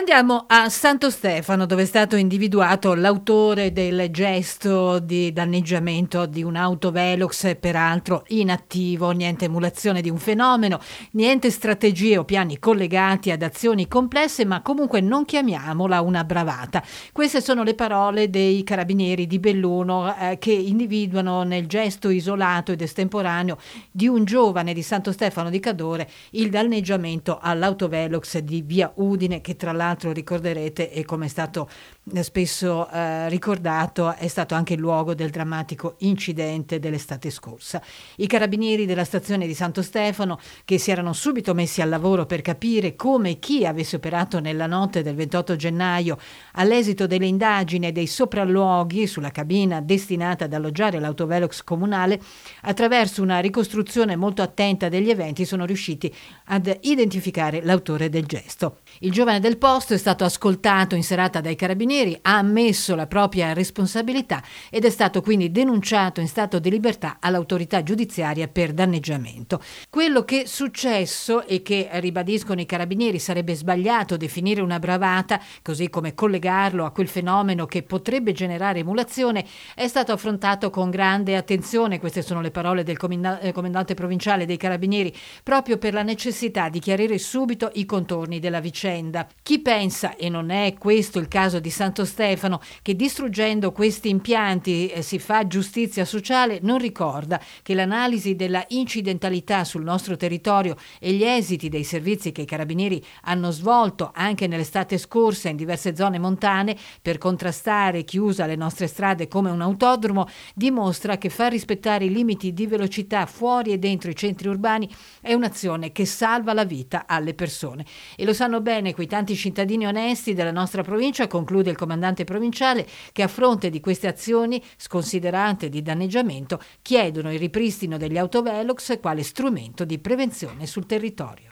Andiamo a Santo Stefano, dove è stato individuato l'autore del gesto di danneggiamento di un'auto Velox, peraltro inattivo, niente emulazione di un fenomeno, niente strategie o piani collegati ad azioni complesse, ma comunque non chiamiamola una bravata. Queste sono le parole dei carabinieri di Belluno eh, che individuano nel gesto isolato ed estemporaneo di un giovane di Santo Stefano di Cadore il danneggiamento all'auto Velox di via Udine che tra l'altro ricorderete e come è stato eh, spesso eh, ricordato è stato anche il luogo del drammatico incidente dell'estate scorsa. I carabinieri della stazione di Santo Stefano che si erano subito messi al lavoro per capire come chi avesse operato nella notte del 28 gennaio all'esito delle indagini e dei sopralluoghi sulla cabina destinata ad alloggiare l'autovelox comunale attraverso una ricostruzione molto attenta degli eventi sono riusciti ad identificare l'autore del gesto. Il giovane del posto è stato ascoltato in serata dai carabinieri, ha ammesso la propria responsabilità ed è stato quindi denunciato in stato di libertà all'autorità giudiziaria per danneggiamento. Quello che è successo e che ribadiscono i carabinieri sarebbe sbagliato definire una bravata, così come collegarlo a quel fenomeno che potrebbe generare emulazione, è stato affrontato con grande attenzione, queste sono le parole del eh, comandante provinciale dei carabinieri, proprio per la necessità di chiarire subito i contorni della vicenda. Chi pensa, e non è questo il caso di Santo Stefano, che distruggendo questi impianti eh, si fa giustizia sociale, non ricorda che l'analisi della incidentalità sul nostro territorio e gli esiti dei servizi che i carabinieri hanno svolto anche nell'estate scorsa in diverse zone montane per contrastare chi usa le nostre strade come un autodromo dimostra che far rispettare i limiti di velocità fuori e dentro i centri urbani è un'azione che salva la vita alle persone. E lo sanno bene quei tanti cittadini onesti della nostra provincia, conclude il comandante provinciale, che a fronte di queste azioni sconsiderate di danneggiamento chiedono il ripristino degli autovelox quale strumento di prevenzione sul territorio.